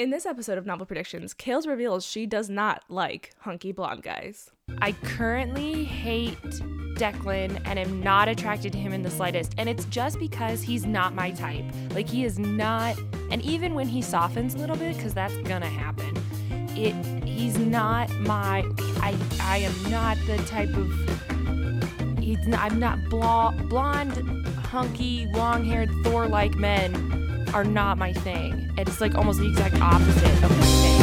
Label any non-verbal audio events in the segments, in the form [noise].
In this episode of Novel Predictions, Kales reveals she does not like hunky blonde guys. I currently hate Declan and am not attracted to him in the slightest. And it's just because he's not my type. Like, he is not, and even when he softens a little bit, because that's gonna happen, it he's not my, I, I am not the type of, he's not, I'm not blonde, hunky, long haired, Thor like men are not my thing. It's like almost the exact opposite of my thing.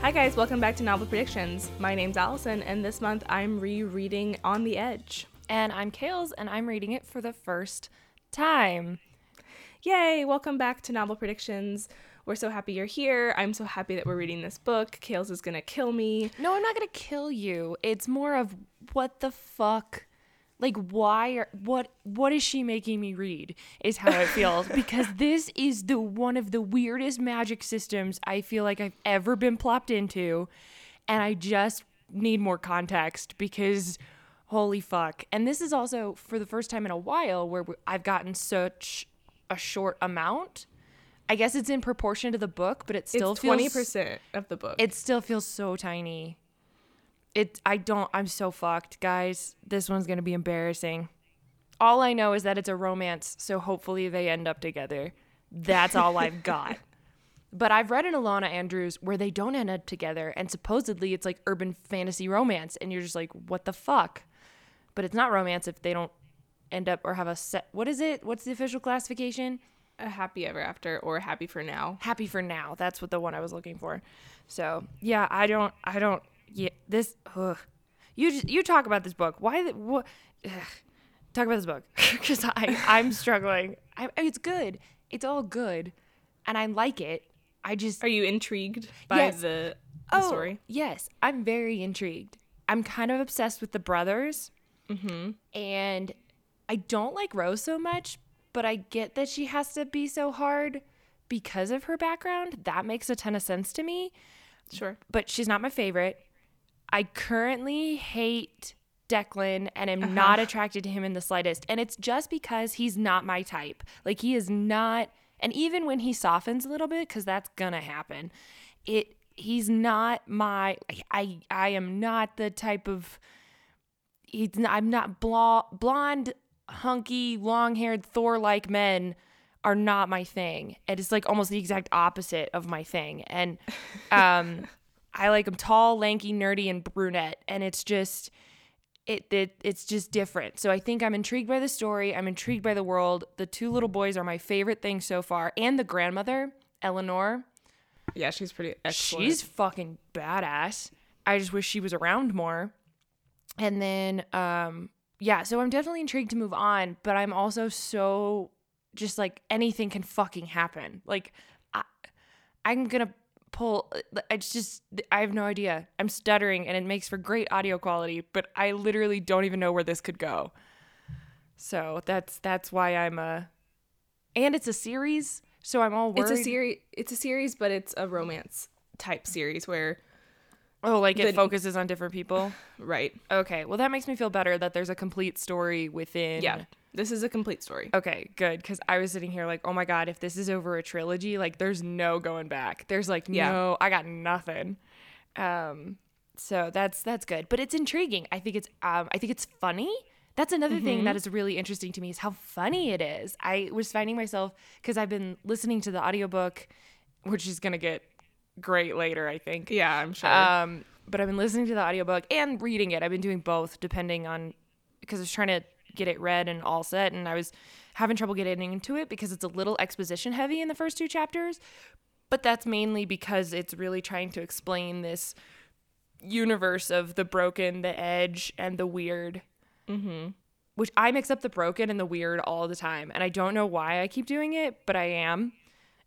Hi guys, welcome back to Novel Predictions. My name's Alyson, and this month I'm rereading On the Edge. And I'm Kales, and I'm reading it for the first time. Yay! Welcome back to Novel Predictions. We're so happy you're here. I'm so happy that we're reading this book. Kales is gonna kill me. No, I'm not gonna kill you. It's more of what the fuck. Like why are what what is she making me read is how it feels [laughs] because this is the one of the weirdest magic systems I feel like I've ever been plopped into and I just need more context because holy fuck. And this is also for the first time in a while where I've gotten such a short amount. I guess it's in proportion to the book, but it still it's feels twenty percent of the book. it still feels so tiny. It I don't I'm so fucked, guys. This one's going to be embarrassing. All I know is that it's a romance, so hopefully they end up together. That's all I've [laughs] got. But I've read an Ilona Andrews where they don't end up together and supposedly it's like urban fantasy romance and you're just like what the fuck? But it's not romance if they don't end up or have a set What is it? What's the official classification? a happy ever after or happy for now. happy for now. That's what the one I was looking for. So yeah, I don't, I don't. Yeah, this. Ugh. You just, you talk about this book. Why? The, what? Talk about this book [laughs] because I I'm struggling. I, it's good. It's all good, and I like it. I just Are you intrigued by Yes. the, the oh story? yes, I'm very intrigued. I'm kind of obsessed with the brothers, mm-hmm. and I don't like Rose so much, but I get that she has to be so hard because of her background. That makes a ton of sense to me. Sure. but she's not my favorite. I currently hate Declan and am not attracted to him in the slightest. And it's just because he's not my type. Like he is not and even when he softens a little bit cuz that's going to happen. It he's not my I I am not the type of he's not, I'm not blo- blonde hunky long-haired Thor-like men are not my thing. It is like almost the exact opposite of my thing. And [laughs] um I like them tall, lanky, nerdy, and brunette. And it's just it, it it's just different. So I think I'm intrigued by the story. I'm intrigued by the world. The two little boys are my favorite thing so far. And the grandmother, Eleanor. Yeah, she's pretty excellent. She's fucking badass. I just wish she was around more. And then um yeah, so I'm definitely intrigued to move on, but I'm also so just like anything can fucking happen. Like I I'm to pull it's just I have no idea. I'm stuttering and it makes for great audio quality, but I literally don't even know where this could go. So that's that's why I'm a and it's a series, so I'm all worried. It's a series. It's a series, but it's a romance type series where, Oh, like it The- focuses on different people. right? Okay, well that makes me feel better that there's a complete story within. Yeah, this is a complete story. Okay, good. Because I was sitting here like, oh my god, if this is over a trilogy, like there's no going back. There's like Yeah. no, I got nothing. Um, so that's that's good, but it's intriguing. I think it's um, I think it's funny. That's another thing that is really interesting to me is how funny it is. I was finding myself because I've been listening to the audiobook, which is gonna get great later, I think. Yeah, I'm sure. Um, but I've been listening to the audiobook and reading it. I've been doing both depending on because I was trying to get it read and all set and I was having trouble getting into it because it's a little exposition heavy in the first two chapters. But that's mainly because it's really trying to explain this universe of the broken, the edge, and the weird. Mm-hmm. Which I mix up the broken and the weird all the time. And I don't know why I keep doing it, but I am.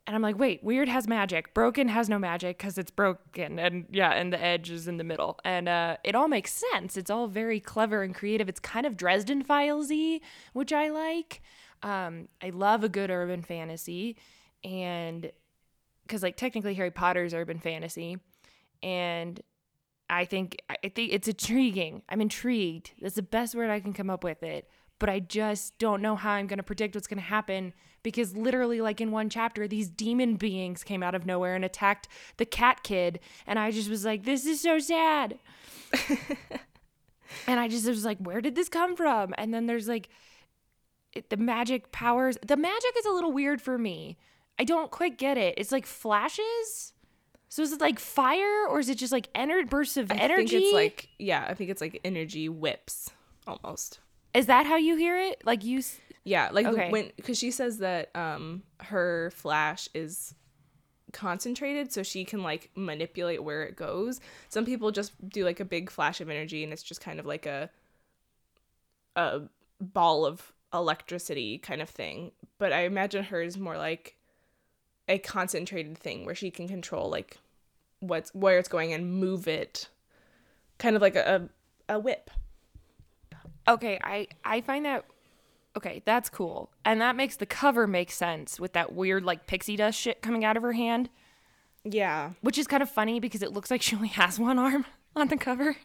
And I'm like, wait, weird has magic. Broken has no magic because it's broken. And yeah, and the edge is in the middle. And uh, it all makes sense. It's all very clever and creative. It's kind of Dresden Files y, which I like. Um, I love a good urban fantasy. and because like technically Harry Potter's urban fantasy, and I think I think it's intriguing. I'm intrigued. That's the best word I can come up with it. But I just don't know how I'm going to predict what's going to happen because literally, like in one chapter, these demon beings came out of nowhere and attacked the cat kid, and I just was like, "This is so sad." [laughs] and I just was like, "Where did this come from?" And then there's like it, the magic powers. The magic is a little weird for me. I don't quite get it. It's like flashes. So is it like fire or is it just like ener- bursts of I energy? think it's like yeah, I think it's like energy whips almost. Is that how you hear it? Like you Yeah, like the- when because she says that um her flash is concentrated so she can like manipulate where it goes. Some people just do like a big flash of energy and it's just kind of like a a ball of electricity kind of thing. But I imagine hers more like a concentrated thing where she can control like what's where it's going and move it kind of like a a, a whip. Okay, I I find that okay, that's cool. And that makes the cover make sense with that weird like pixie dust shit coming out of her hand, Yeah. which is kind of funny because it looks like she only [laughs] has one arm on the cover.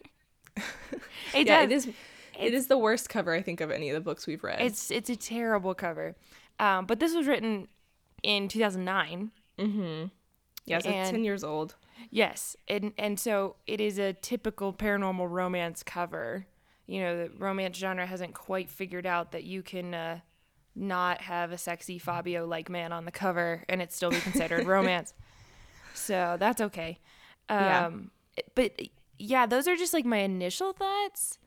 [laughs] it yeah, does. it is. It is the worst cover I think of any of the books we've read. It's it's a terrible cover. Um, but this was written in 2009. yeah, it's like and- ten years old. Yes, and and so it is a typical paranormal romance cover. You know, the romance genre hasn't quite figured out that you can uh, not have a sexy Fabio like man on the cover and it still be considered [laughs] romance. So that's okay. Yeah. Um, But yeah, those are just like my initial thoughts.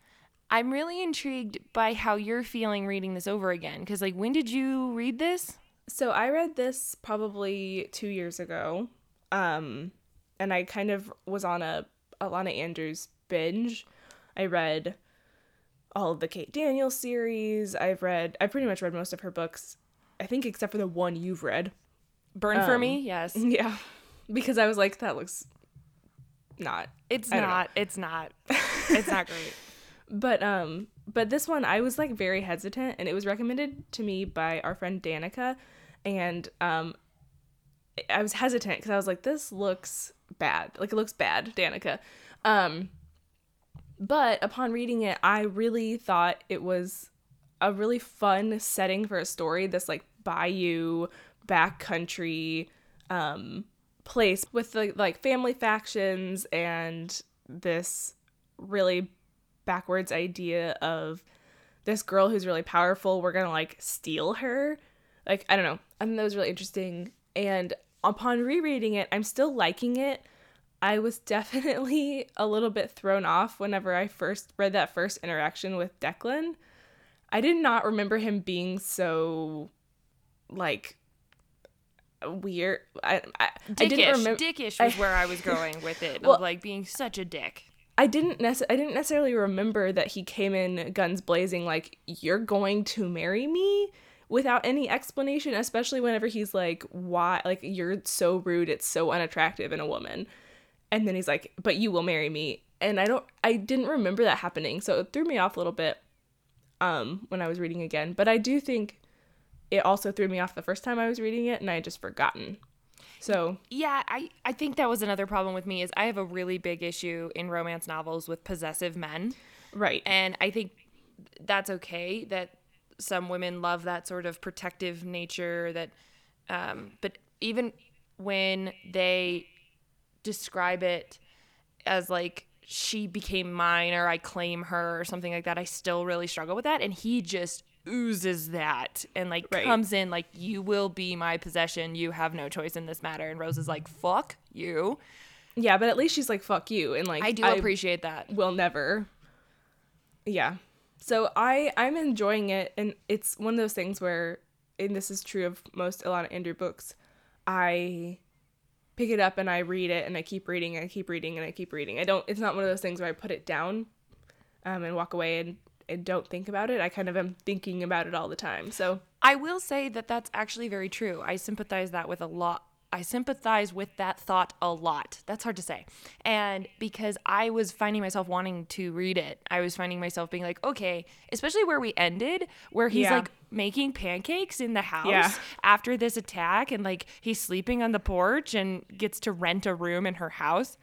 I'm really intrigued by how you're feeling reading this over again. Because like, when did you read this? So I read this probably two years ago, um, and I kind of was on a Ilona Andrews binge. I read all of the Kate Daniels series. I've read. I pretty much read most of her books. I think except for the one you've read. Burn for Um, me? Yes. [laughs] Yeah, because I was like, that looks not It's I don't know. not. It's not. [laughs] It's not great. But um but this one I was like very hesitant and it was recommended to me by our friend Danica and um I was hesitant cuz I was like this looks bad. Like it looks bad, Danica. Um but upon reading it I really thought it was a really fun setting for a story this like bayou backcountry um place with the like family factions and this really backwards idea of this girl who's really powerful we're gonna like steal her. Like i don't know. I think that was really interesting. And upon rereading it i'm still liking it i was [laughs] definitely a little bit thrown off whenever i first read that first interaction with declan i did not remember him being so like weird i, I, I Dickish. didn't remember Dickish was where I was [laughs] going with it. Well- of like being such a dick. I didn't nece- I didn't necessarily remember that he came in guns blazing like you're going to marry me without any explanation especially whenever he's like why like you're so rude it's so unattractive in a woman and then he's like but you will marry me. And I don't I didn't remember that happening. So it threw me off a little bit um when I was reading again. But I do think it also threw me off the first time I was reading it and I had just forgotten. So Yeah, I, I think that was another problem with me is I have a really big issue in romance novels with possessive men. right. And I think that's okay that some women love that sort of protective nature that um, but even when they describe it as like she became mine or I claim her or something like that, I still really struggle with that. And he just oozes that and like Right. comes in like you will be my possession. You have no choice in this matter. And Rose is like, fuck you. yeah but at least she's like fuck you and like I do appreciate that. will never yeah so i i'm enjoying it and it's one of those things where and this is true of most Ilona Andrew books i pick it up and i read it and i keep reading and i keep reading and i keep reading i don't it's not one of those things where i put it down um, and walk away and, and don't think about it i kind of am thinking about it all the time so I will say that that's actually very true. I sympathize that with a lot. I sympathize with that thought a lot. That's hard to say. And because I was finding myself wanting to read it, I was finding myself being like, okay, especially where we ended, where he's Yeah. like making pancakes in the house Yeah. after this attack and like he's sleeping on the porch and gets to rent a room in her house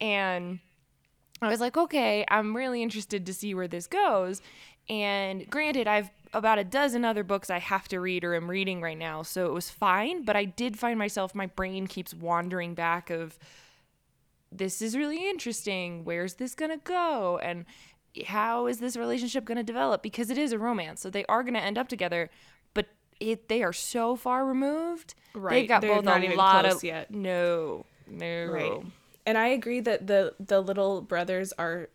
and I was like, okay, I'm really interested to see where this goes. And granted, I've about a dozen other books I have to read or am reading right now, so it was fine. But I did find myself, my brain keeps wandering back of, this is really interesting. Where's this gonna go? And how is this relationship gonna develop? Because it is a romance, so they are gonna end up together. But it, they are so far removed. Right, They've got they're both not a even lot close of yet. no, no. Right. And I agree that the the little brothers are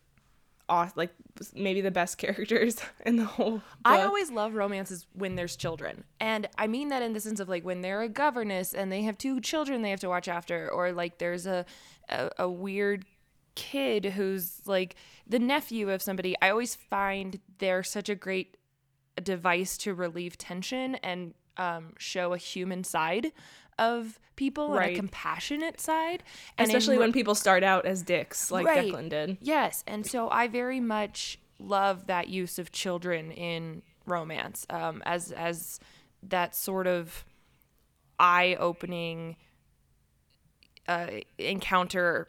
aw- like maybe the best [laughs] characters in the whole book. I always love romances when there's children. And I mean that in the sense of like when they're a governess and they have two children they have to watch after, or like there's a, a, a weird kid who's like the nephew of somebody. I always find they're such a great device to relieve tension and um, show a human side of people and a compassionate side. And especially ro- when people start out as dicks like Right. Declan did. Yes, and so I very much love that use of children in romance um, as as that sort of eye-opening uh, encounter,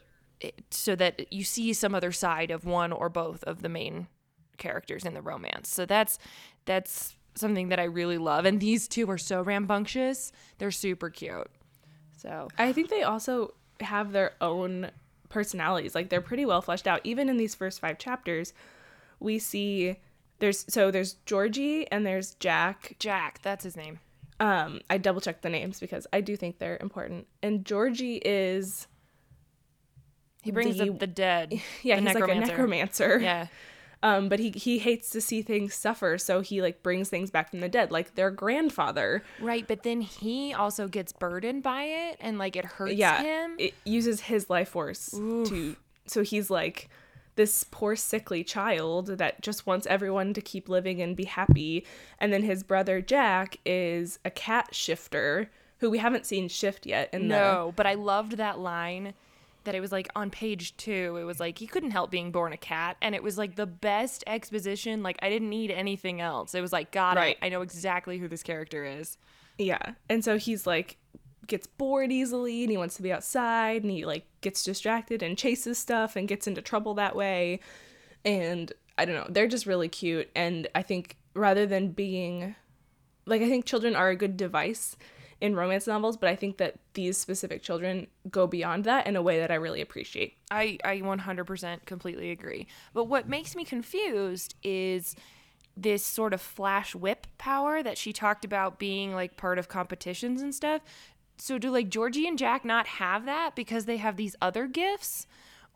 so that you see some other side of one or both of the main characters in the romance. So that's that's something that I really love, and these two are so rambunctious. They're super cute. So I think they also have their own personalities. Like they're pretty well fleshed out. Even in these first five chapters, we see there's so there's Georgie and there's Jack. Jack, that's his name. Um, I double checked the names because I do think they're important. And Georgie is He brings The- up the dead. [laughs] yeah, the he's like a necromancer. Yeah. [laughs] Um, but he he hates to see things suffer, so he like brings things back from the dead, like their grandfather. Right, but then he also gets burdened by it and like it hurts yeah, him. it uses his life force to. So he's like this poor sickly child that just wants everyone to keep living and be happy. And then his brother Jack is a cat shifter who we haven't seen shift yet. In no, but I loved that line that it was like on page 2, it was like he couldn't help being born a cat and it was like the best exposition, like I didn't need anything else. It was like got Right. it. I know exactly who this character is. yeah, and so he's like gets bored easily and he wants to be outside and he like gets distracted and chases stuff and gets into trouble that way. And I don't know, they're just really cute. And I think rather than being like, I think children are a good device in romance novels, but I think that these specific children go beyond that in a way that I really appreciate. I, I 100% completely agree. But what makes me confused is this sort of flash whip power that she talked about being like part of competitions and stuff. So do like Georgie and Jack not have that because they have these other gifts?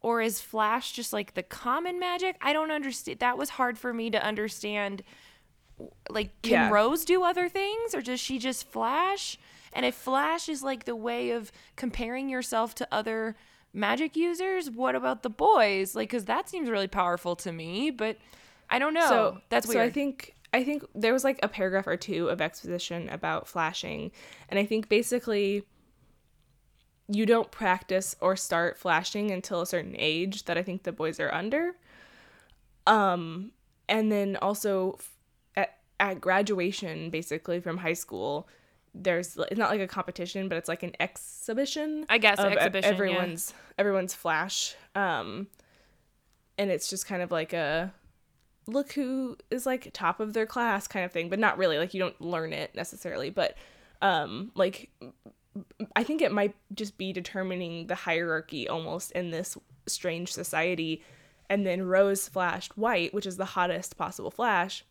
Or is Flash just like the common magic? I don't understand. That was hard for me to understand. Like, can Yeah. Rose do other things or does she just Flash? And if Flash is like the way of comparing yourself to other magic users, what about the boys? Like, because that seems really powerful to me, but I don't know. So That's weird. So. I think I think there was like a paragraph or two of exposition about flashing, and I think basically you don't practice or start flashing until a certain age that I think the boys are under. Um, and then also f- at, at graduation, basically from high school, there's it's not like a competition, but it's like an exhibition. I guess exhibition, yeah. Everyone's everyone's flash. Um, and it's just kind of like a look who is like top of their class kind of thing, but not really. Like you don't learn it necessarily, but um, like I think it might just be determining the hierarchy almost in this strange society. And then Rose flashed white, which is the hottest possible flash.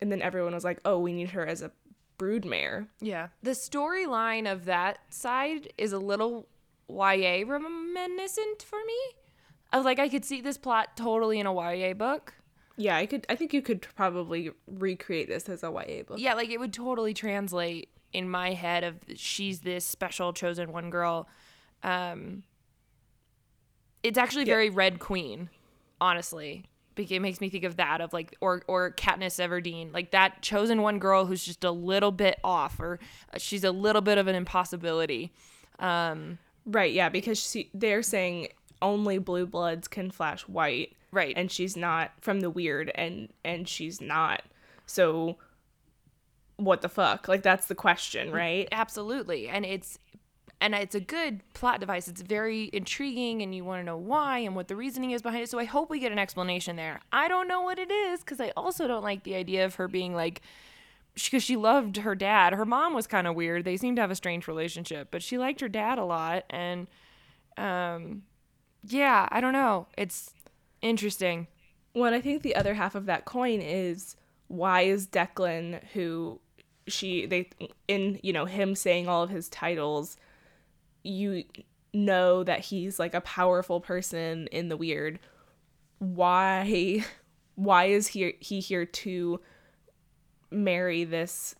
And then everyone was like, oh, we need her as a broodmare. Yeah. The storyline of that side is a little YA reminiscent for me. I was like, I could see this plot totally in a YA book. Yeah, I could. I think you could probably recreate this as a YA book. Yeah, like it would totally translate in my head of she's this special chosen one girl. Um, it's actually very Red Queen, honestly. It makes me think of that of like or or Katniss Everdeen, like that chosen one girl who's just a little bit off or uh, she's a little bit of an impossibility. Um, Right. Yeah, because she, they're saying only blue bloods can flash white. Right. And she's not from the weird, and and she's not. So what the fuck? Like that's the question, right? Absolutely. And it's and it's a good plot device. It's very intriguing and you want to know why and what the reasoning is behind it. So I hope we get an explanation there. I don't know what it is cuz I also don't like the idea of her being like because she loved her dad. Her mom was kind of weird. They seemed to have a strange relationship, but she liked her dad a lot and um yeah, I don't know. It's interesting. Well, I think the other half of that coin is why is Declan who she they in you know him saying all of his titles you know that he's like a powerful person in the weird why why is he he here to marry this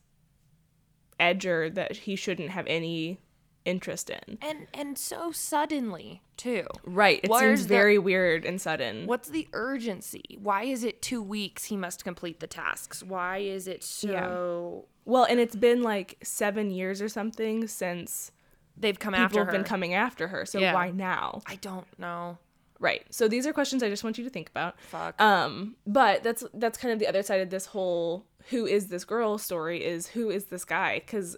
edger that he shouldn't have any interest in And and so suddenly, too. right it Where's seems the- very weird and sudden What's the urgency? Why is it 2 weeks he must complete the tasks? Why is it so yeah. well and it's been like seven years or something since they've come after her. People have her? been coming after her so Yeah. why now I don't know. right so these are questions i just want you to think about Fuck. um but that's that's kind of the other side of this whole who is this girl story is who is this guy because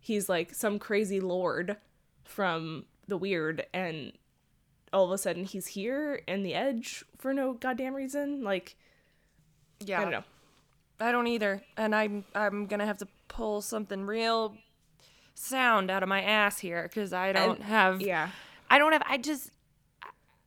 he's like some crazy lord from the weird and all of a sudden he's here in the edge for no goddamn reason like yeah. i don't know I don't either. And I'm I'm going to have to pull something real sound out of my ass here cuz I don't have yeah I don't have I just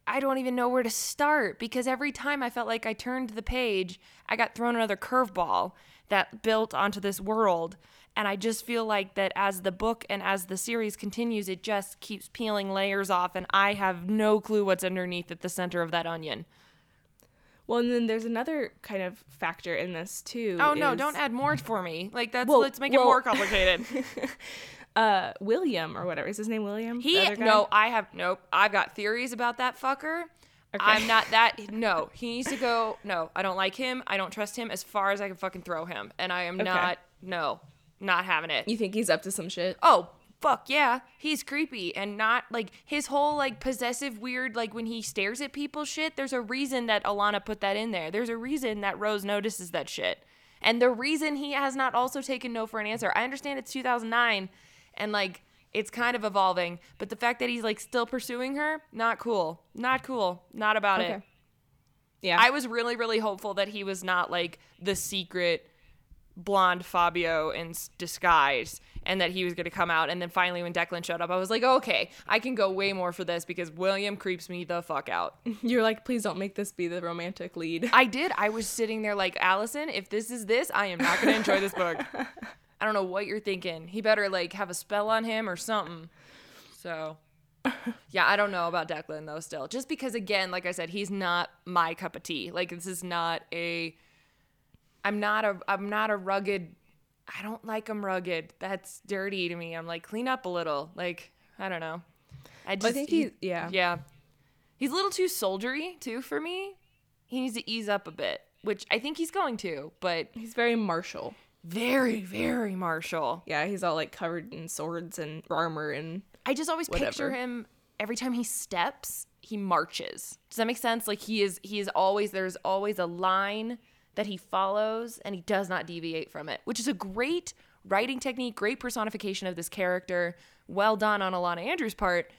I don't even know where to start because every time I felt like I turned the page, I got thrown another curveball that built onto this world. And I just feel like that as the book and as the series continues, it just keeps peeling layers off, and I have no clue what's underneath at the center of that onion. well and then there's another kind of factor in this too Oh no, is- don't add more for me. Like that's Well- let's make well- it more complicated. [laughs] [laughs] uh william or whatever is his name william He The other guy? no, I have nope. I've got theories about that fucker. I'm not [laughs] that. No, he needs to go. No, I don't like him. I don't trust him as far as I can fucking throw him, and I am not. No, not having it. you think he's up to some shit Oh fuck yeah, he's creepy and not like his whole like possessive weird like when he stares at people shit. There's a reason that Ilona put that in there. There's a reason that Rose notices that shit, and the reason he has not also taken no for an answer. I understand it's 2009, and like it's kind of evolving, but the fact that he's like still pursuing her, not cool, not cool, not about it. Yeah I was really, really hopeful that he was not like the secret blonde Fabio in disguise and that he was going to come out. And then finally, when Declan showed up, I was like, okay, I can go way more for this because William creeps me the fuck out. [laughs] You're like, please don't make this be the romantic lead. I did. I was sitting there like, Alyson, if this is this, I am not going to enjoy this book. [laughs] I don't know what you're thinking. He better like have a spell on him or something. So. [laughs] Yeah, I don't know about Declan though still. Just because again, like I said, he's not my cup of tea. Like this is not a I'm not a I'm not a rugged I don't like him rugged. That's dirty to me. I'm like clean up a little. Like I don't know. I just I think he, yeah. yeah. He's a little too soldiery too for me. He needs to ease up a bit, which I think he's going to, but He's very martial. Very very martial. Yeah, he's all like covered in swords and armor and I just always picture him every time he steps, he marches. Does that make sense? Like he is he is always there's always a line that he follows and he does not deviate from it, which is a great writing technique, great personification of this character. Well done on Ilona Andrews' part.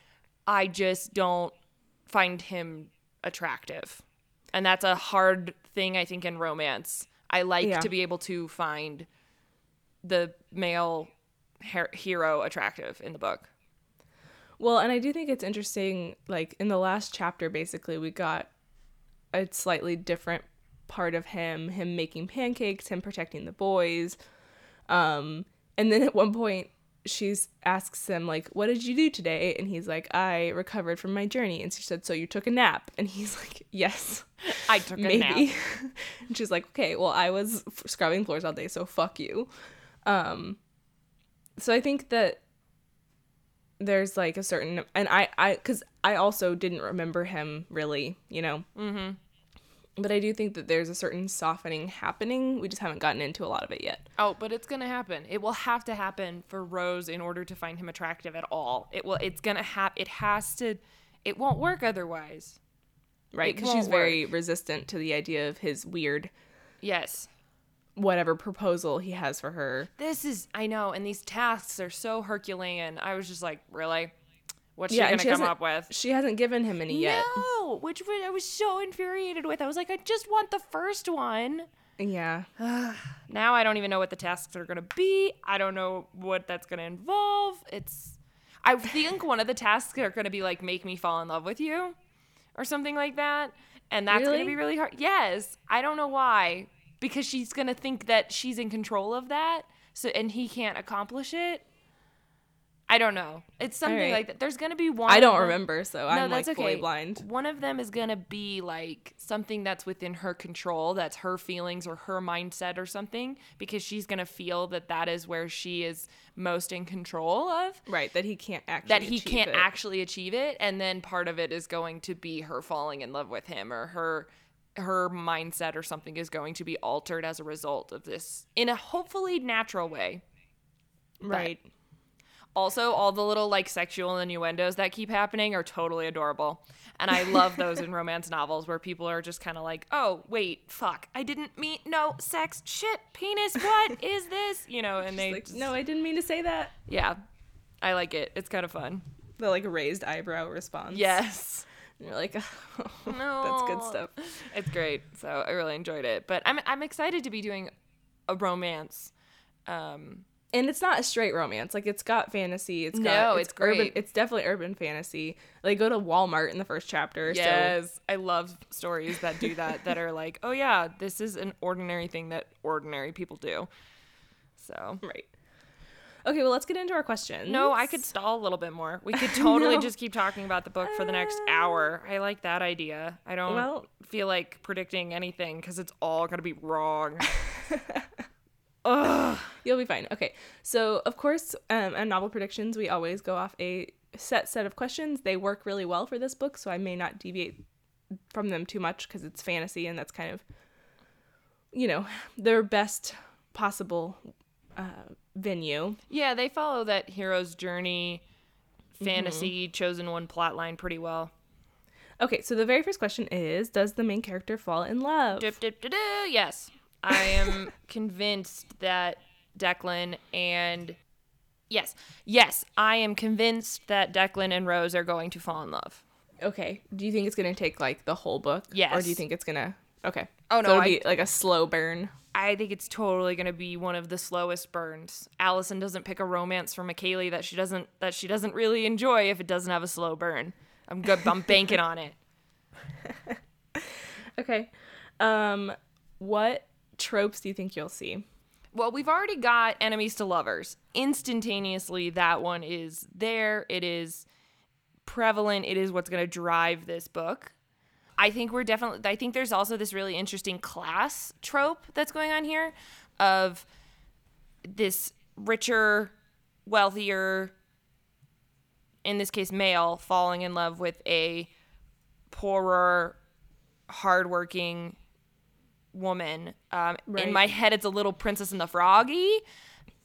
I just don't find him attractive. And that's a hard thing I think in romance. I like Yeah. to be able to find the male her- hero attractive in the book. Well, and I do think it's interesting. Like in the last chapter, basically, we got a slightly different part of him, him making pancakes, him protecting the boys. Um, and then at one point, she asks him like, "What did you do today?" And he's like, "I recovered from my journey." And she said, "So you took a nap?" And he's [laughs] like, "Yes, I took a maybe." nap. [laughs] and she's like, "Okay, well, I was f- scrubbing floors all day, so fuck you." Um, so I think that there's like a certain and i i because i also didn't remember him really you know mm-hmm. But i do think that there's a certain softening happening we just haven't gotten into a lot of it yet Oh, but it's gonna happen. It will have to happen for Rose in order to find him attractive at all. It will. It's gonna have. It has to. It won't work otherwise. right because she's won't very resistant to the idea of his weird Yes. whatever proposal he has for her. This is I know, and these tasks are so Herculean. I was just like, really? What's Yeah, she gonna she come up with? She hasn't given him any yet. No, which I was so infuriated with. I was like, I just want the first one. Yeah. [sighs] Now I don't even know what the tasks are gonna be. I don't know what that's gonna involve. It's I think one of the tasks are gonna be like make me fall in love with you or something like that. And that's Really? gonna be really hard. Yes. I don't know why. Because she's gonna think that she's in control of that. So and he can't accomplish it. I don't know. It's something right. like that. There's gonna be one. I don't them- remember, so I'm like fully blind. one of them is gonna be like something that's within her control, that's her feelings or her mindset or something, because she's gonna feel that that is where she is most in control of. Right, that he can't actually That he can't it. actually achieve it, and then part of it is going to be her falling in love with him, or her her mindset or something is going to be altered as a result of this in a hopefully natural way. Right. Also, all the little like sexual innuendos that keep happening are totally adorable. And I love those in [laughs] romance novels where people are just kind of like, oh, wait, fuck, I didn't mean, no, sex, shit, penis, what [laughs] is this? You know, and they, Like, just- no, I didn't mean to say that. yeah, I like it. It's kind of fun. The like raised eyebrow response. Yes. And you're like, No. [laughs] that's good stuff. It's great. So I really enjoyed it. But I'm, I'm excited to be doing a romance. Um, And it's not a straight romance. Like it's got fantasy. It's No, got it's urban. great. It's definitely urban fantasy. Like go to Walmart in the first chapter. So Yes, I love stories that do that. that are like, oh yeah, this is an ordinary thing that ordinary people do. So right. Okay, well let's get into our questions. no, I could stall a little bit more. We could [laughs] totally No. just keep talking about the book for the next uh, hour. I like that idea. I don't Well- feel like predicting anything because it's all gonna be wrong. [laughs] You'll be fine. Okay. So, of course, um, on novel predictions, we always go off a set set of questions. They work really well for this book, so I may not deviate from them too much because it's fantasy and that's kind of, you know, their best possible uh, venue. yeah, they follow that hero's journey fantasy chosen one plot line pretty well. Okay, so the very first question is Does the main character fall in love? Dip, dip. Yes. I am convinced that Declan and. Yes. Yes. I am convinced that Declan and Rose are going to fall in love. Okay. Do you think it's going to take like the whole book? Yes. Or do you think it's going to. Okay. Oh, So no, it'll I- be like a slow burn. I think it's totally going to be one of the slowest burns. Alyson doesn't pick a romance for McKaylee that she doesn't that she doesn't really enjoy if it doesn't have a slow burn. I'm good. I'm banking on it. [laughs] Okay. Um, what tropes do you think you'll see? Well, we've already got enemies to lovers. Instantaneously, that one is there. It is prevalent. It is what's going to drive this book. I think we're definitely, I think there's also this really interesting class trope that's going on here of this richer, wealthier, in this case, male, falling in love with a poorer, hardworking woman. Um, In my head, it's a little Princess and the Froggy,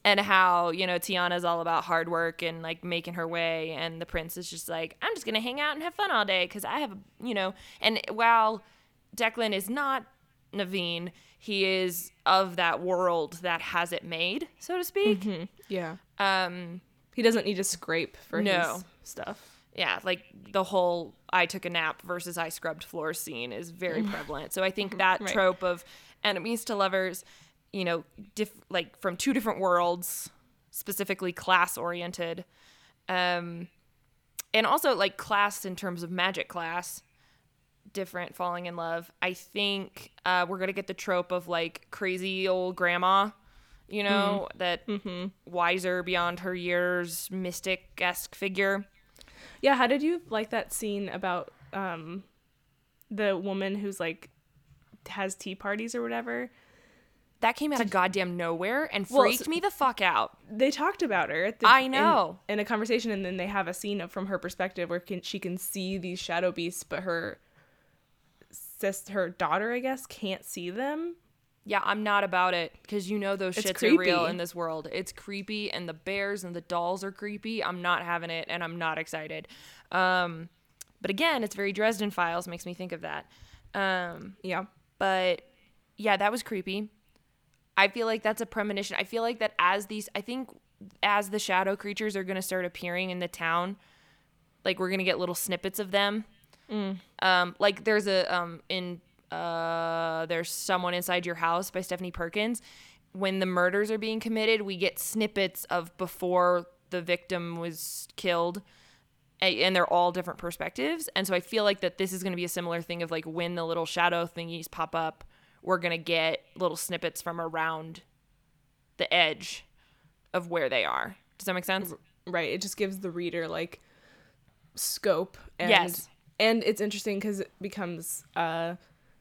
and how you know Tiana's all about hard work and like making her way, and the prince is just like, I'm just gonna hang out and have fun all day because I have, you know. And while Declan is not Naveen, he is of that world that has it made, so to speak. Yeah. Um, He doesn't need to scrape for No. his stuff. Yeah, like the whole I took a nap versus I scrubbed floors scene is very prevalent. So I think that Right. trope of enemies to lovers, you know, diff- like from two different worlds, specifically class oriented, um, and also like class in terms of magic class, different falling in love. I think uh, we're gonna get the trope of like crazy old grandma. You know, that wiser beyond her years, mystic esque figure. Yeah, how did you like that scene about um the woman who's like has tea parties or whatever? That came out of goddamn nowhere and Well, freaked me the fuck out. They talked about her at the I in- know. in, a conversation and then they have a scene of, from her perspective where can, she can see these shadow beasts but her sis her daughter I guess can't see them. Yeah, I'm not about it because you know those It's shits are real in this world. It's creepy, and the bears and the dolls are creepy. I'm not having it, and I'm not excited. Um, but again, it's very Dresden Files makes me think of that. Um, Yeah. but yeah, that was creepy. I feel like that's a premonition. I feel like that as these, I think as the shadow creatures are going to start appearing in the town, like we're going to get little snippets of them. Um, like there's a um in uh there's someone inside your house by Stephanie Perkins. When the murders are being committed, we get snippets of before the victim was killed and they're all different perspectives. And so I feel like that this is going to be a similar thing of like when the little shadow thingies pop up, we're going to get little snippets from around the edge of where they are. Does that make sense? right it just gives the reader like scope and Yes. and it's interesting because it becomes uh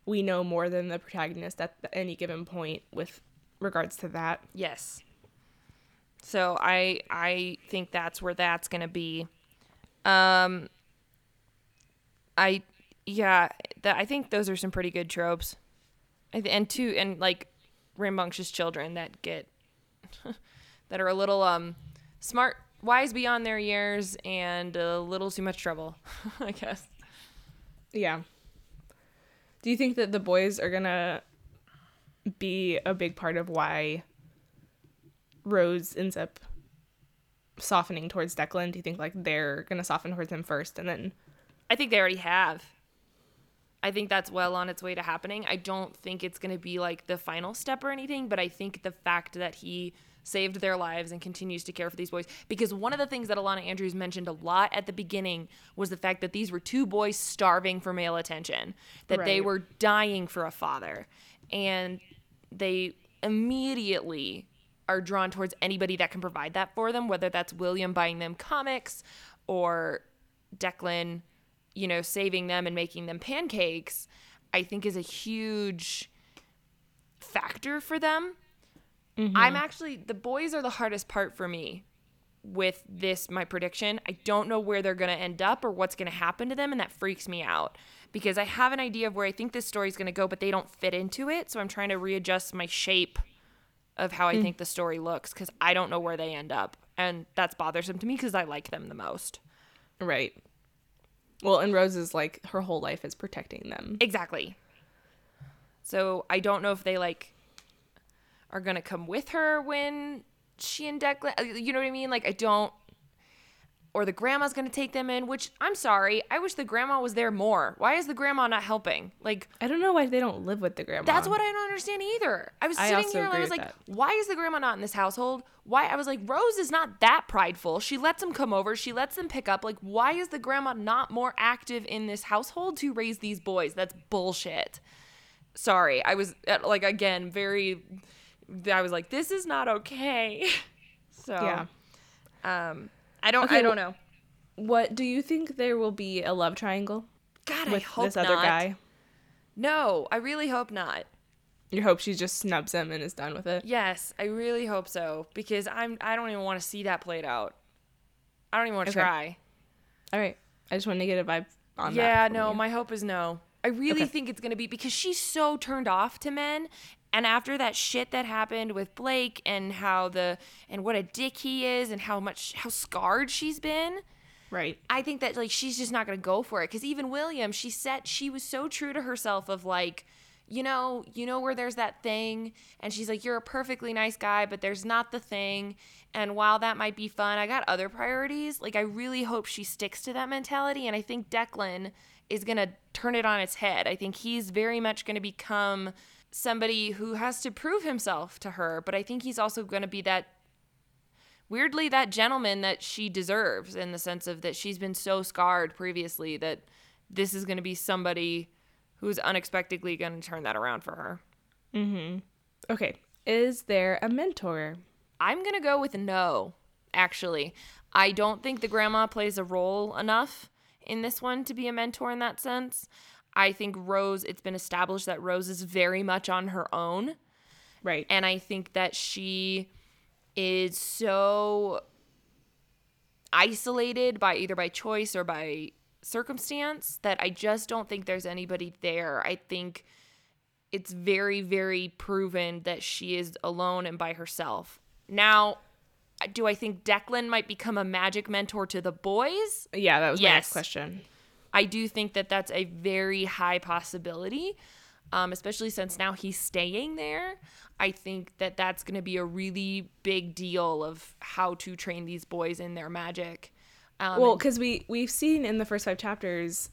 we know more than the protagonist at any given point with regards to that Yes. So I I think that's where that's going to be. Um I yeah, that I think those are some pretty good tropes. I and two and like rambunctious children that get [laughs] that are a little um smart, wise beyond their years and a little too much trouble, [laughs] I guess. yeah do you think that the boys are gonna be a big part of why rose ends up softening towards declan do you think like they're gonna soften towards him first and then I think they already have. I think that's well on its way to happening. I don't think it's to be like the final step or anything, but I think the fact that he saved their lives and continues to care for these boys. Because one of the things that Ilona Andrews mentioned a lot at the beginning was the fact that these were two boys starving for male attention, that they were dying for a father, and they immediately are drawn towards anybody that can provide that for them, whether that's William buying them comics or Declan, you know, saving them and making them pancakes, I think is a huge factor for them. I'm mm-hmm. actually, the boys are the hardest part for me with this, my prediction. I don't know where they're going to end up or what's going to happen to them, and that freaks me out because I have an idea of where I think this story's going to go, but they don't fit into it. So I'm trying to readjust my shape of how I mm. think the story looks because I don't know where they end up. And that's bothersome to me because I like them the most. right well and rose is like her whole life is protecting them Exactly. So I don't know if they like are gonna come with her when she and Declan, uh, you know what I mean? Like I don't, or the grandma's gonna take them in. Which I'm sorry, I wish the grandma was there more. Why is the grandma not helping? Like I don't know why they don't live with the grandma. that's what I don't understand either. I was I sitting here and I was like, that. why is the grandma not in this household? Why? I was like, Rose is not that prideful. She lets them come over. She lets them pick up. Like, why is the grandma not more active in this household to raise these boys? That's bullshit. Sorry, I was uh, like again very. I was like, this is not okay. [laughs] So Yeah. um, I don't. Okay, I don't know. What do you think there will be a love triangle God, I with hope this other guy? No, I really hope not. You hope she just snubs him and is done with it. Yes, I really hope so because I'm I don't even want to see that played out. I don't even want to Okay. try. All right. I just wanted to get a vibe on that. Yeah, no, you. my hope is no. I really Okay. think it's going to be because she's so turned off to men and after that shit that happened with Blake and how the and what a dick he is and how much how scarred she's been, right. I think that like she's just not going to go for it cuz even William, she said she was so true to herself of like you know, you know where there's that thing and she's like you're a perfectly nice guy, but there's not the thing. And while that might be fun, I got other priorities. Like I really hope she sticks to that mentality and I think Declan is going to turn it on its head. I think he's very much going to become somebody who has to prove himself to her, but I think he's also going to be that weirdly that gentleman that she deserves in the sense of that she's been so scarred previously that this is going to be somebody who's unexpectedly going to turn that around for her. Mhm. Okay. Is there a mentor? I'm going to go with no, actually. I don't think the grandma plays a role enough in this one to be a mentor in that sense. I think Rose, it's been established that Rose is very much on her own. Right. And I think that she is so isolated by either by choice or by circumstance that I just don't think there's anybody there. I think it's very, very proven that she is alone and by herself. Now, do I think Declan might become a magic mentor to the boys? yeah, that was my next question. I do think that that's a very high possibility. um, especially since now he's staying there. I think that that's going to be a really big deal of how to train these boys in their magic. Um, well, because we we've seen in the first five chapters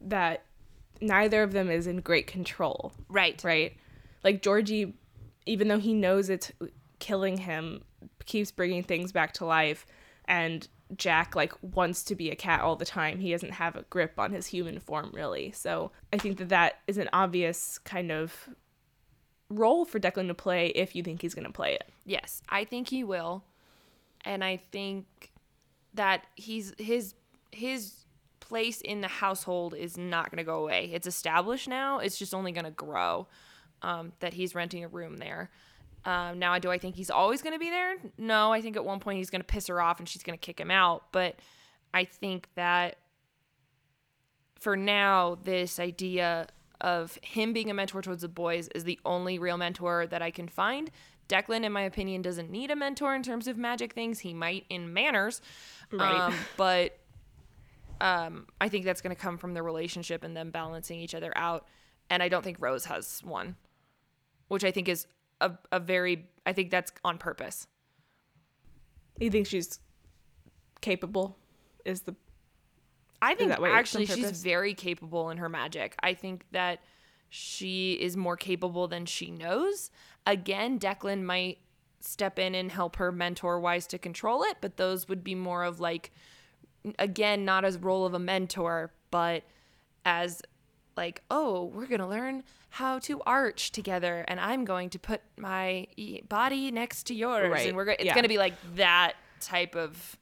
that neither of them is in great control, right, right? Like Georgie, even though he knows it's killing him, keeps bringing things back to life, and Jack like wants to be a cat all the time. He doesn't have a grip on his human form really. So I think that that is an obvious kind of role for Declan to play if you think he's going to play it. Yes, I think he will, and I think that he's his his place in the household is not going to go away. It's established now. It's just only going to grow. Um, that he's renting a room there. Um, now, do I think he's always going to be there? No, I think at one point he's going to piss her off and she's going to kick him out. But I think that for now, this idea of him being a mentor towards the boys is the only real mentor that I can find. Declan, in my opinion, doesn't need a mentor in terms of magic things. He might in manners, Right. um, but um, I think that's going to come from the relationship and them balancing each other out. And I don't think Rose has one, which I think is a, a very, I think that's on purpose. You think she's capable? Is the I think that what it's on actually she's very capable in her magic. I think that she is more capable than she knows. Again, Declan might step in and help her mentor wise to control it, but those would be more of like again, not as role of a mentor, but as like, oh, we're going to learn how to arch together and I'm going to put my e- body next to yours Right, and we're go- it's yeah. going to be like that type of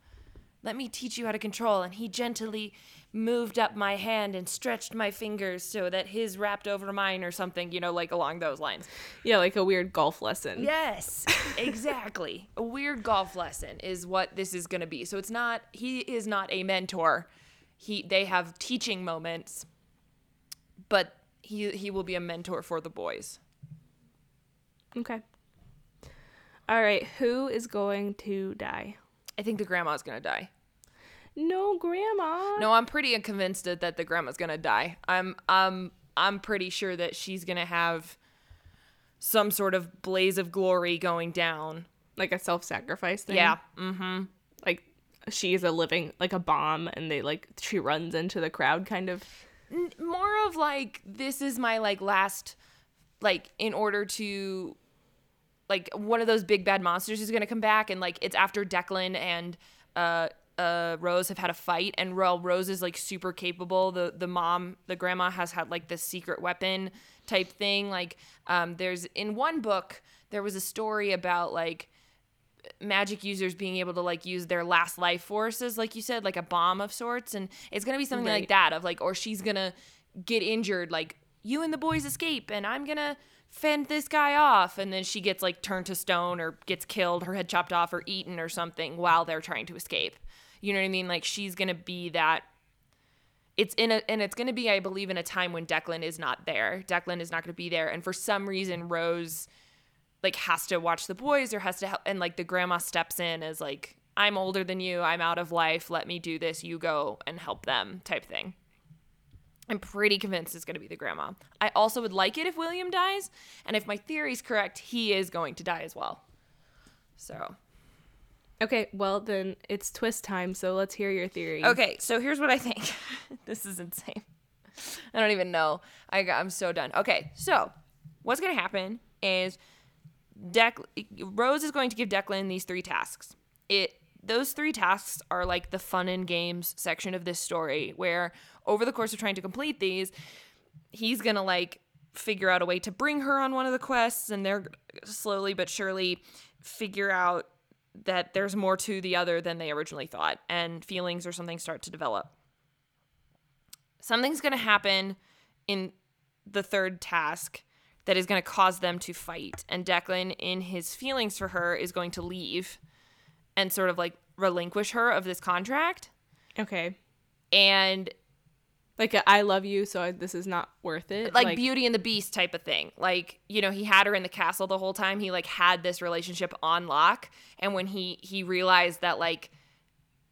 let me teach you how to control. And he gently moved up my hand and stretched my fingers so that his wrapped over mine or something, you know, like along those lines. yeah, like a weird golf lesson. Yes, [laughs] exactly. a weird golf lesson is what this is going to be. So it's not, he is not a mentor. He, they have teaching moments, but he, he will be a mentor for the boys. Okay. All right, who is going to die? I think the grandma's going to die. No, grandma. No, I'm pretty convinced that, that the grandma's gonna die. I'm I'm I'm pretty sure that she's gonna have some sort of blaze of glory going down. Like a self-sacrifice thing. Yeah. Mm-hmm. Like she is a living like a bomb and they like she runs into the crowd kind of. More of like this is my like last like in order to like one of those big bad monsters is gonna come back and like it's after Declan and uh uh Rose have had a fight and Ro- Rose is like super capable. The the mom, the grandma has had like this secret weapon type thing. Like um there's in one book there was a story about like magic users being able to like use their last life forces like you said like a bomb of sorts and it's gonna be something like that of like or she's gonna get injured like you and the boys escape and i'm gonna fend this guy off and then she gets like turned to stone or gets killed her head chopped off or eaten or something while they're trying to escape. You know what i mean? Like she's gonna be that it's in a and it's going to be i believe in a time when declan is not there. Declan is not going to be there and for some reason rose like has to watch the boys or has to help and like the grandma steps in as like i'm older than you i'm out of life let me do this you go and help them type thing i'm pretty convinced it's going to be the grandma i also would like it if william dies and if my theory is correct he is going to die as well so Okay, well then it's twist time, so let's hear your theory. Okay, so here's what I think. [laughs] this is insane. I don't even know. I I'm so done. Okay, so what's gonna happen is Dec- Rose is going to give Declan these three tasks. It those three tasks are like the fun and games section of this story, where over the course of trying to complete these, he's gonna like figure out a way to bring her on one of the quests, and they're slowly but surely figure out that there's more to the other than they originally thought, and feelings or something start to develop. Something's gonna happen in the third task that is going to cause them to fight. And Declan, in his feelings for her, is going to leave and sort of like relinquish her of this contract. Okay. And Like a, I love you, so I, this is not worth it. like, Beauty and the Beast type of thing. Like, you know, he had her in the castle the whole time. He like had this relationship on lock. And when he he realized that like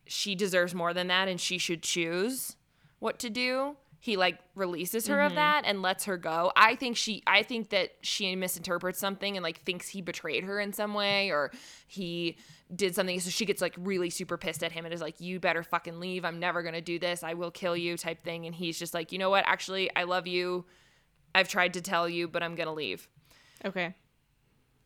she deserves more than that and she should choose what to do, he like releases her of mm-hmm. that and lets her go. I think she I think that she misinterprets something and like thinks he betrayed her in some way or he did something so she gets like really super pissed at him and is like you better fucking leave. I'm never going to do this. I will kill you type thing and he's just like, "You know what? Actually, I love you. I've tried to tell you, but I'm going to leave." Okay.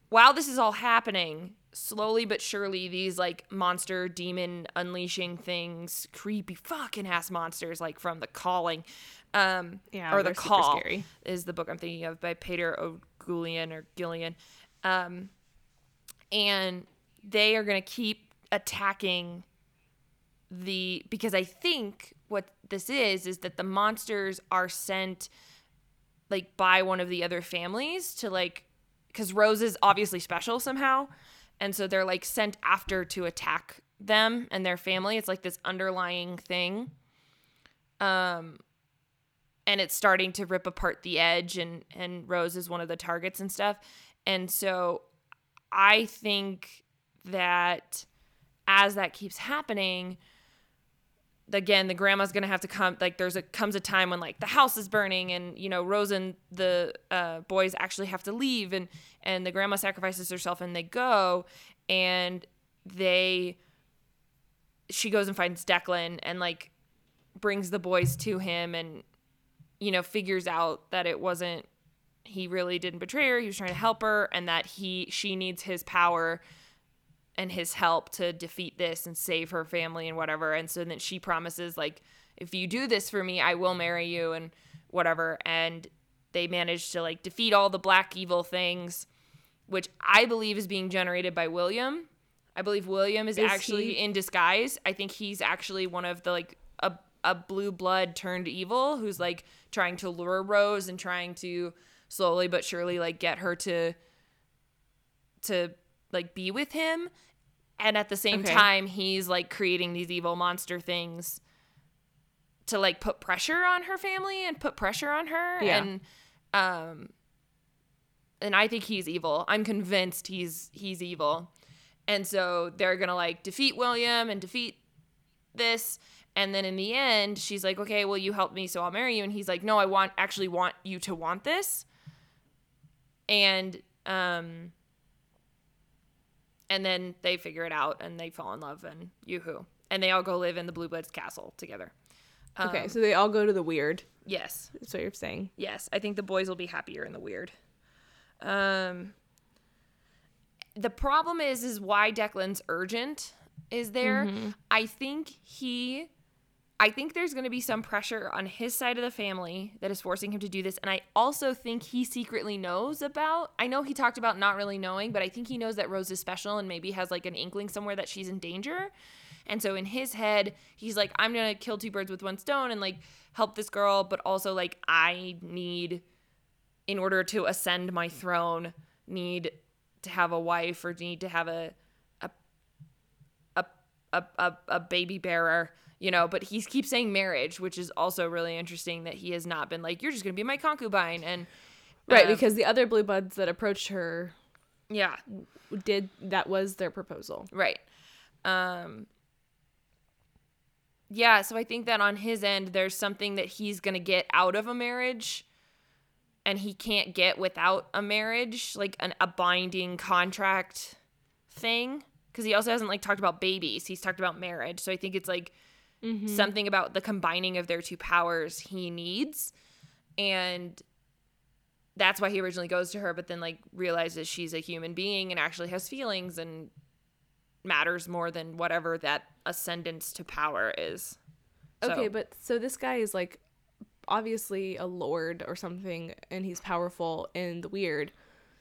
while this is all happening, slowly but surely, these like monster demon unleashing things, creepy fucking ass monsters, like from The Calling, um, Yeah, or The Call scary. is the book I'm thinking of by Peter O'Gullion or Gillian, um, and they are gonna keep attacking the because I think what this is is that the monsters are sent like by one of the other families to like because Rose is obviously special somehow, and so they're like sent after to attack them and their family. It's like this underlying thing, um, and it's starting to rip apart the edge, and and Rose is one of the targets and stuff, and so I think that as that keeps happening again the grandma's gonna have to come like there's a comes a time when like the house is burning and you know rose and the uh, boys actually have to leave and and the grandma sacrifices herself and they go and they she goes and finds declan and like brings the boys to him and you know figures out that it wasn't he really didn't betray her he was trying to help her and that he she needs his power and his help to defeat this and save her family and whatever. And so then she promises, like, if you do this for me, I will marry you and whatever. And they manage to like defeat all the black evil things, which I believe is being generated by William. I believe William is, Is actually he- in disguise. I think he's actually one of the like a a blue blood turned evil who's like trying to lure Rose and trying to slowly but surely like get her to to like be with him and at the same Okay. time he's like creating these evil monster things to like put pressure on her family and put pressure on her Yeah. and um and I think he's evil. I'm convinced he's he's evil. And so they're going to like defeat William and defeat this and then in the end she's like, "Okay, well you helped me so I'll marry you." And he's like, "No, I want actually want you to want this." And um and then they figure it out and they fall in love and yoo-hoo. And they all go live in the Blue Bloods castle together. Okay, Um, so they all go to the weird. Yes. That's what you're saying. Yes, I think the boys will be happier in the weird. Um the problem is is why Declan's urgent is there. I think he I think there's going to be some pressure on his side of the family that is forcing him to do this and I also think he secretly knows about. I know he talked about not really knowing, but I think he knows that Rose is special and maybe has like an inkling somewhere that she's in danger. And so in his head, he's like, I'm gonna kill two birds with one stone and like help this girl, but also like I need, in order to ascend my throne, need to have a wife or need to have a a a, a, a baby bearer, you know. But he keeps saying marriage, which is also really interesting that he has not been like, you're just gonna be my concubine, and Right, um, because the other blue bloods that approached her yeah, did that was their proposal. Right. Um Yeah, so I think that on his end there's something that he's going to get out of a marriage and he can't get without a marriage, like an, a binding contract thing because he also hasn't like talked about babies. He's talked about marriage. So I think it's like Mm-hmm. something about the combining of their two powers he needs and that's why he originally goes to her but then like realizes she's a human being and actually has feelings and matters more than whatever that ascendance to power is. So- Okay, but so this guy is like obviously a lord or something and he's powerful and weird.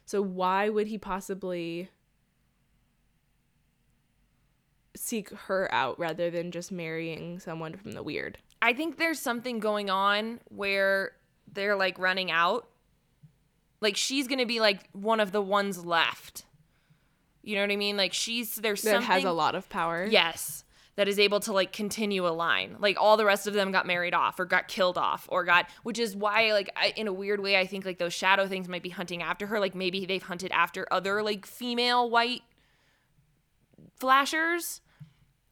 So why would he possibly seek her out rather than just marrying someone from the weird? I think there's something going on where they're like running out. Like she's gonna be like one of the ones left. You know what I mean? Like she's there's That something has a lot of power. Yes. That is able to like continue a line. Like all the rest of them got married off or got killed off or got, which is why, like, I, in a weird way, I think like those shadow things might be hunting after her. Like maybe they've hunted after other like female white flashers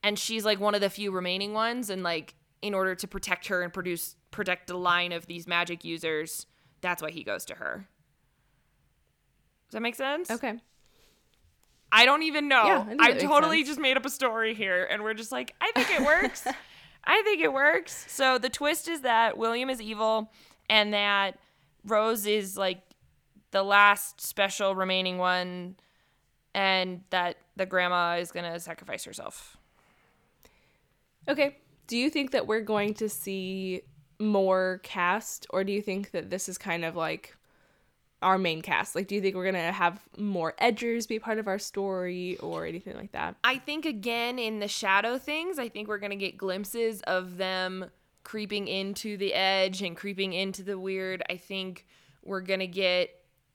and she's like one of the few remaining ones. And like in order to protect her and produce protect the line of these magic users, that's why he goes to her. Does that make sense? Okay. I don't even know. Yeah, I I, totally sense. just made up a story here, and we're just like, I think it works. [laughs] I think it works. So the twist is that William is evil, and that Rose is like the last special remaining one, and that the grandma is gonna sacrifice herself. Okay. Do you think that we're going to see more cast, or do you think that this is kind of like our main cast? Like, do you think we're gonna have more edgers be part of our story, or anything like that? I think again in the shadow things, I think we're gonna get glimpses of them creeping into the edge and creeping into the weird. I think we're gonna get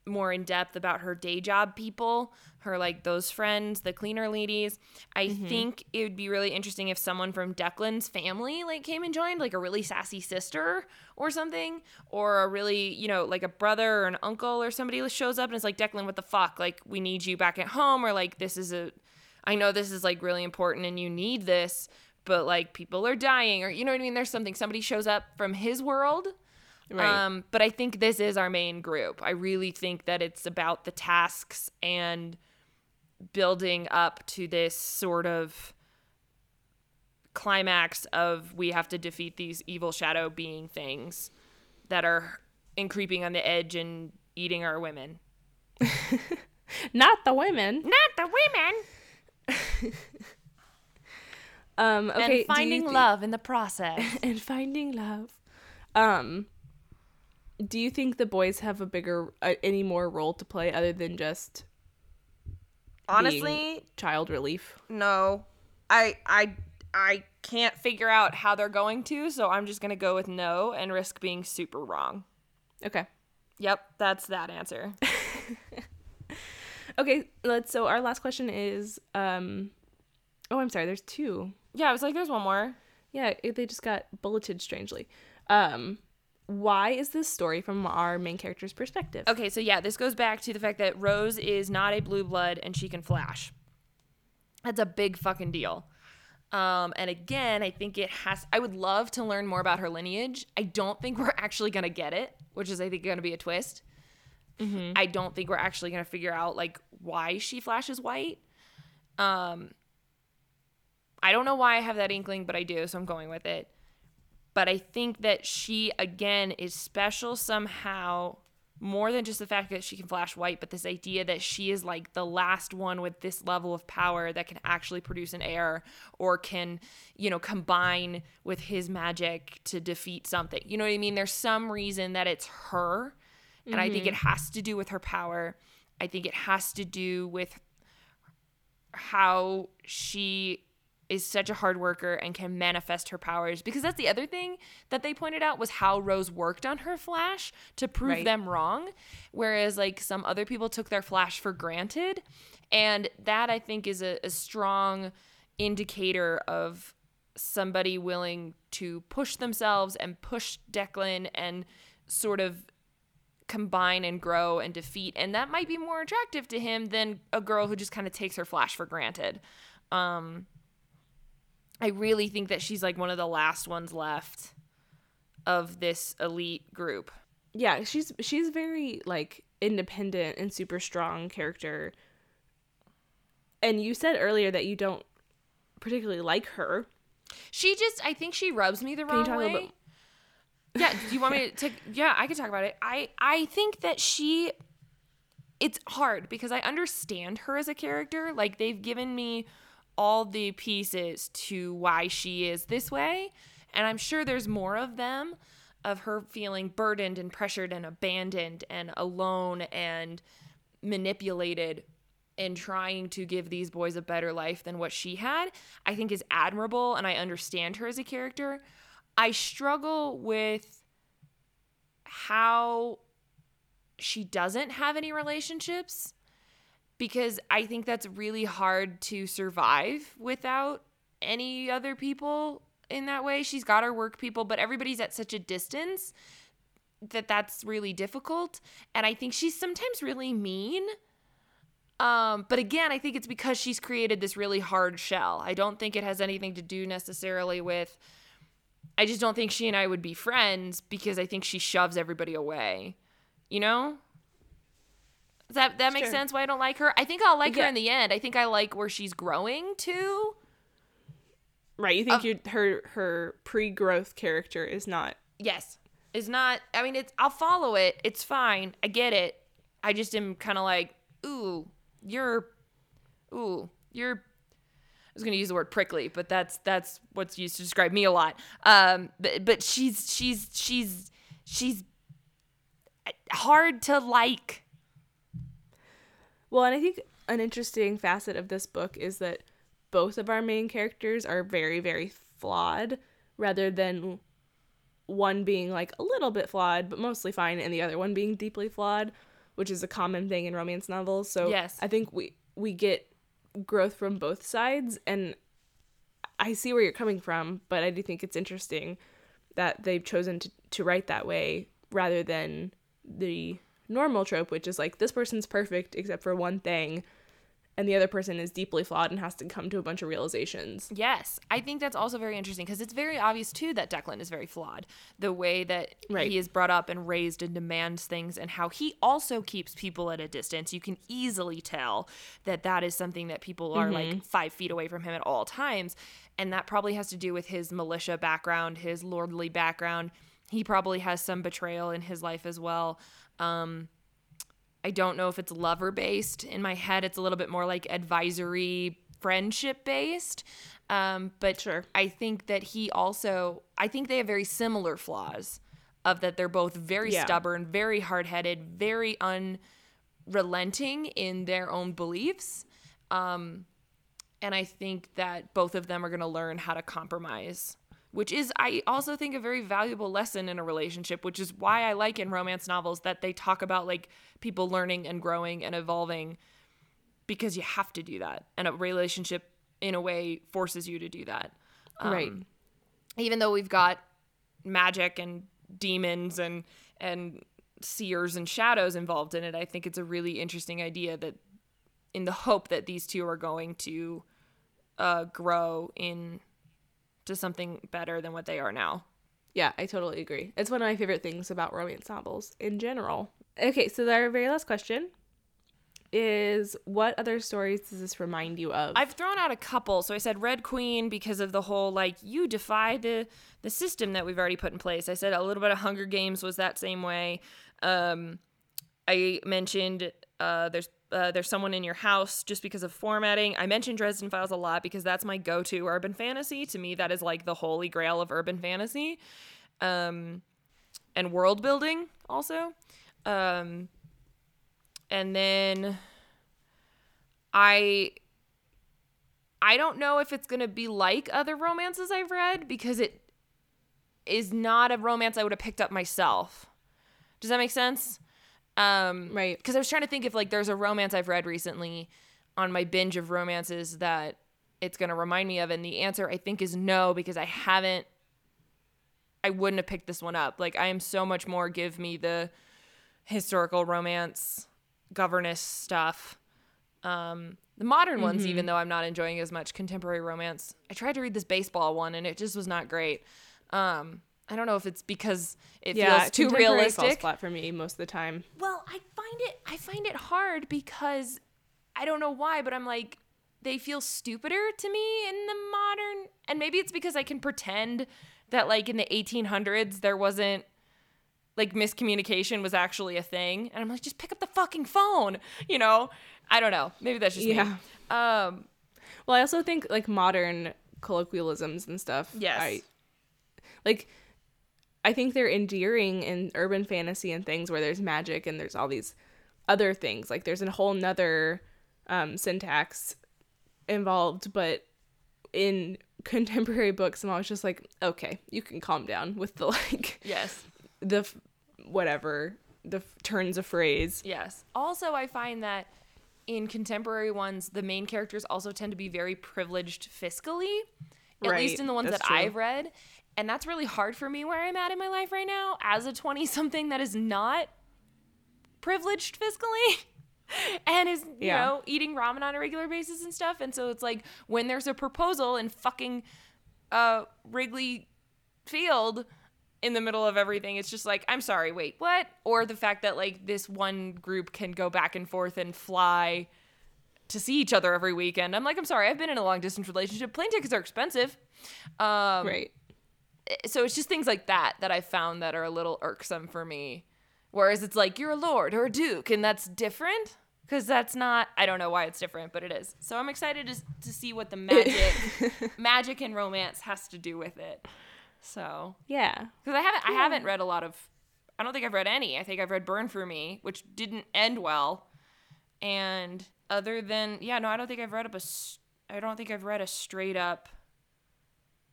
more in depth about her day job people, her like those friends, the cleaner ladies. I think it would be really interesting if someone from Declan's family like came and joined, like a really sassy sister or something, or a really, you know, like a brother or an uncle or somebody shows up and is like, Declan, what the fuck? Like, we need you back at home, or like, this is a, I know this is like really important and you need this, but like people are dying, or you know what I mean? There's something, somebody shows up from his world. Right. Um, but I think this is our main group. I really think that it's about the tasks and building up to this sort of climax of we have to defeat these evil shadow being things that are and creeping on the edge and eating our women. [laughs] Not the women. Not the women. [laughs] Um. Okay. and finding thi- love in the process. [laughs] and finding love. Um. Do you think the boys have a bigger, uh, any more role to play other than just Honestly, child relief? no. I I I can't figure out how they're going to, so I'm just to go with no and risk being super wrong. Okay. Yep, that's that answer. [laughs] Okay. Let's. So our last question is. Um. Oh, I'm sorry. There's two. Yeah, I was like, there's one more. Yeah, they just got bulleted strangely. Um, why is this story from our main character's perspective? Okay, so yeah, this goes back to the fact that Rose is not a blue blood and she can flash. That's a big fucking deal. Um, and again, I think it has. I would love to learn more about her lineage. I don't think we're actually gonna get it, which is I think gonna be a twist. I don't think we're actually gonna figure out like why she flashes white. Um, I don't know why I have that inkling, but I do, so I'm going with it. But I think that she again is special somehow more than just the fact that she can flash white, but this idea that she is like the last one with this level of power that can actually produce an heir or can, you know, combine with his magic to defeat something. You know what I mean? There's some reason that it's her. And I think it mm-hmm. has to do with her power. I think it has to do with how she is such a hard worker and can manifest her powers. Because that's the other thing that they pointed out was how Rose worked on her flash to prove Right. them wrong. Whereas like some other people took their flash for granted. And that I think is a, a strong indicator of somebody willing to push themselves and push Declan and sort of combine and grow and defeat. And that might be more attractive to him than a girl who just kind of takes her flash for granted. Um i really think that she's like one of the last ones left of this elite group Yeah, she's she's very like independent and super strong character. And you said earlier that you don't particularly like her. she just i think she rubs me the you wrong talk a way little bit- yeah do you want [laughs] me to take yeah i can talk about it i i think that she it's hard because i understand her as a character like they've given me all the pieces to why she is this way and i'm sure there's more of them of her feeling burdened and pressured and abandoned and alone and manipulated and trying to give these boys a better life than what she had, I think is admirable and I understand her as a character. I struggle with how she doesn't have any relationships because I think that's really hard to survive without any other people in that way. She's got her work people, but everybody's at such a distance that that's really difficult. And I think she's sometimes really mean. Um, but again, I think it's because she's created this really hard shell. I don't think it has anything to do necessarily with I just don't think she and I would be friends because I think she shoves everybody away. You know? Does that that makes sense why I don't like her? I think I'll like her in the end. I think I like where she's growing to. Right. You think you her her pre-growth character is not Yes. Is not I mean it's I'll follow it. It's fine. I get it. I just am kind of like, "Ooh, you're ooh, you're I was going to use the word prickly, but that's that's what's used to describe me a lot. Um but but she's she's she's she's hard to like. Well, and I think an interesting facet of this book is that both of our main characters are very, very flawed, rather than one being like a little bit flawed, but mostly fine, and the other one being deeply flawed, which is a common thing in romance novels. So Yes. I think we we get growth from both sides, and I see where you're coming from, but I do think it's interesting that they've chosen to, to write that way rather than the normal trope, which is like this person's perfect except for one thing, and the other person is deeply flawed and has to come to a bunch of realizations. Yes, I think that's also very interesting because it's very obvious too that Declan is very flawed. The way that Right. he is brought up and raised and demands things, and how he also keeps people at a distance. You can easily tell that that is something that people are like mm-hmm. five feet away from him at all times, and that probably has to do with his militia background, his lordly background. He probably has some betrayal in his life as well. Um, I don't know if it's lover based. In my head, it's a little bit more like advisory friendship based. Um, but Sure. I think that he also, I think they have very similar flaws of that they're both very Yeah. stubborn, very hard headed, very unrelenting in their own beliefs. Um, and I think that both of them are going to learn how to compromise, which is, I also think, a very valuable lesson in a relationship, which is why I like in romance novels that they talk about like people learning and growing and evolving because you have to do that. And a relationship, in a way, forces you to do that. Um, right. Even though we've got magic and demons and, and, seers and shadows involved in it i think it's a really interesting idea that in the hope that these two are going to uh, grow in to something better than what they are now. Yeah, I totally agree. It's one of my favorite things about romance novels in general. Okay, so our very last question is what other stories does this remind you of? I've thrown out a couple. So I said Red Queen because of the whole like you defy the the system that we've already put in place. I said a little bit of Hunger Games was that same way. Um, I mentioned uh, there's uh, there's someone in your house just because of formatting. I mentioned Dresden Files a lot because that's my go-to urban fantasy. To me, that is like the holy grail of urban fantasy, um, and world building also. Um, and then I I don't know if it's going to be like other romances I've read because it is not a romance I would have picked up myself. Does that make sense? Um, Right. Because I was trying to think if like there's a romance I've read recently on my binge of romances that it's going to remind me of, and the answer I think is no because I haven't. I wouldn't have picked this one up. Like I am so much more give me the historical romance, governess stuff. Um, the modern ones, even though I'm not enjoying as much contemporary romance. I tried to read this baseball one and it just was not great. Um, I don't know if it's because it feels too contemporary falls realistic. flat for me most of the time. Well, I find it I find it hard because I don't know why, but I'm like they feel stupider to me in the modern and maybe it's because I can pretend that like in the 1800s there wasn't like miscommunication was actually a thing and I'm like just pick up the fucking phone, you know? I don't know. Maybe that's just Yeah. me. Um Well, I also think like modern colloquialisms and stuff. Yes. I, like, I think they're endearing in urban fantasy and things where there's magic and there's all these other things. Like, there's a whole nother um, syntax involved, but in [laughs] contemporary books, I'm always just like, okay, you can calm down with the [laughs] like yes. the f- whatever the f- turns of phrase. Yes. Also, I find that in contemporary ones, the main characters also tend to be very privileged fiscally, at Right, least in the ones that's that true. I've read. And that's really hard for me where I'm at in my life right now as a 20 something that is not privileged fiscally. [laughs] And is, you Yeah. know, eating ramen on a regular basis and stuff. And so it's like when there's a proposal in fucking uh, Wrigley field in the middle of everything. It's just like, I'm sorry, wait, what? Or the fact that like this one group can go back and forth and fly to see each other every weekend. I'm like, I'm sorry, I've been in a long distance relationship. Plane tickets are expensive. Um, right. Eh, so it's just things like that that I found that are a little irksome for me. Whereas it's like, you're a lord or a duke, and that's different? Because that's not i don't know why it's different but it is. So i'm excited to, to see what the magic [laughs] magic and romance has to do with it. So. Yeah. because i haven't i haven't read a lot of i don't think i've read any. I think i've read burn for me which didn't end well. And other than yeah no i don't think i've read up a i don't think i've read a straight up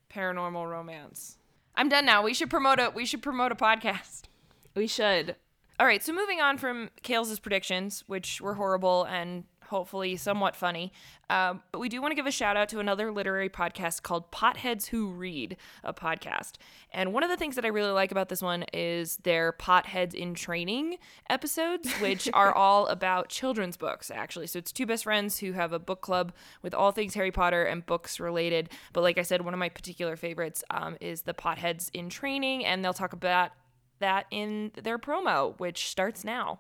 paranormal romance i'm done now we should promote a we should promote a podcast We should. all right, so moving on from Kales' predictions, which were horrible and hopefully somewhat funny, um, but we do want to give a shout out to another literary podcast called Potheads Who Read, a podcast. And one of the things that I really like about this one is their Potheads in Training episodes, [laughs] which are all about children's books, actually. So it's two best friends who have a book club with all things Harry Potter and books related. But like I said, one of my particular favorites um, is the Potheads in Training, and they'll talk about that in their promo, which starts now.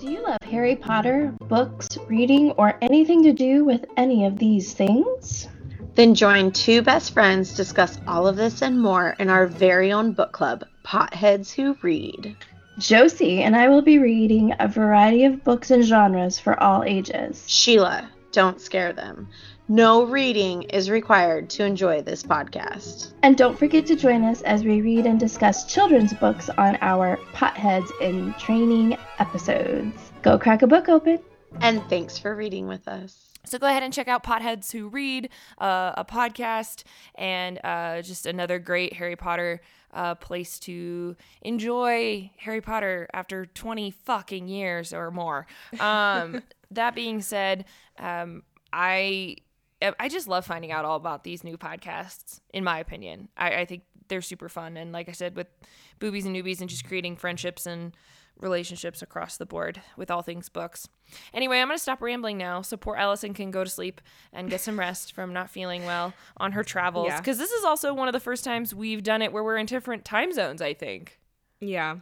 Do you love Harry Potter, books, reading, or anything to do with any of these things? Then join two best friends discuss all of this and more in our very own book club, Potheads Who Read. Josie and I will be reading a variety of books and genres for all ages. Sheila, don't scare them. No reading is required to enjoy this podcast. And don't forget to join us as we read and discuss children's books on our Potheads in Training episodes. Go crack a book open. And thanks for reading with us. So go ahead and check out Potheads Who Read, uh, a podcast, and uh, just another great Harry Potter uh, place to enjoy Harry Potter after 20 fucking years or more. Um, [laughs] that being said, um, I Uh, I just love finding out all about these new podcasts. In my opinion, I, I think they're super fun, and like I said, with boobies and newbies, and just creating friendships and relationships across the board with all things books. Anyway, I'm going to stop rambling now so poor Alyson can go to sleep and get some rest [laughs] from not feeling well on her travels. Yeah. Because this is also one of the first times we've done it where we're in different time zones, I think. Yeah.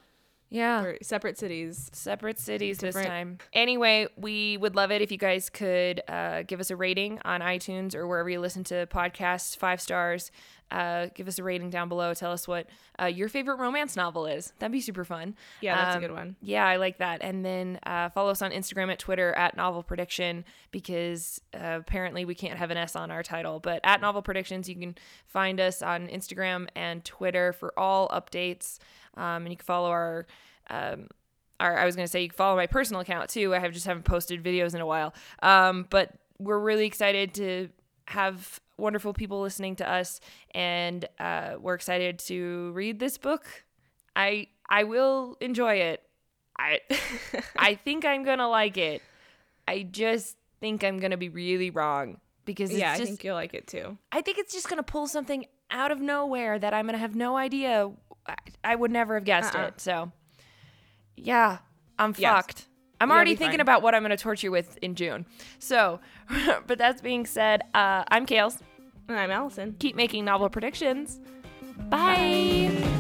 Yeah. Or separate cities. Separate cities this time. Anyway, we would love it if you guys could uh, give us a rating on iTunes or wherever you listen to podcasts, five stars. Uh, give us a rating down below. Tell us what uh, your favorite romance novel is. That'd be super fun. Yeah, that's Um, a good one. Yeah, I like that. And then uh, follow us on Instagram at Twitter at Novel Prediction because uh, apparently we can't have an S on our title. But at Novel Predictions, you can find us on Instagram and Twitter for all updates. Um, and you can follow our. Um, our, I was going to say you can follow my personal account too. I have just haven't posted videos in a while. Um, but we're really excited to have wonderful people listening to us, and uh, we're excited to read this book. I I will enjoy it. I [laughs] I think I'm gonna like it. I just think I'm gonna be really wrong because it's yeah, I think you'll like it too. I think it's just gonna pull something out of nowhere that I'm gonna have no idea. I, I would never have guessed Uh-uh. it. So, yeah, I'm Yes. fucked. I'm You'll already thinking fine. about what I'm gonna torture you with in June. So, [laughs] but that being said, uh, I'm Kales. And I'm Alyson. Keep making novel predictions. Bye.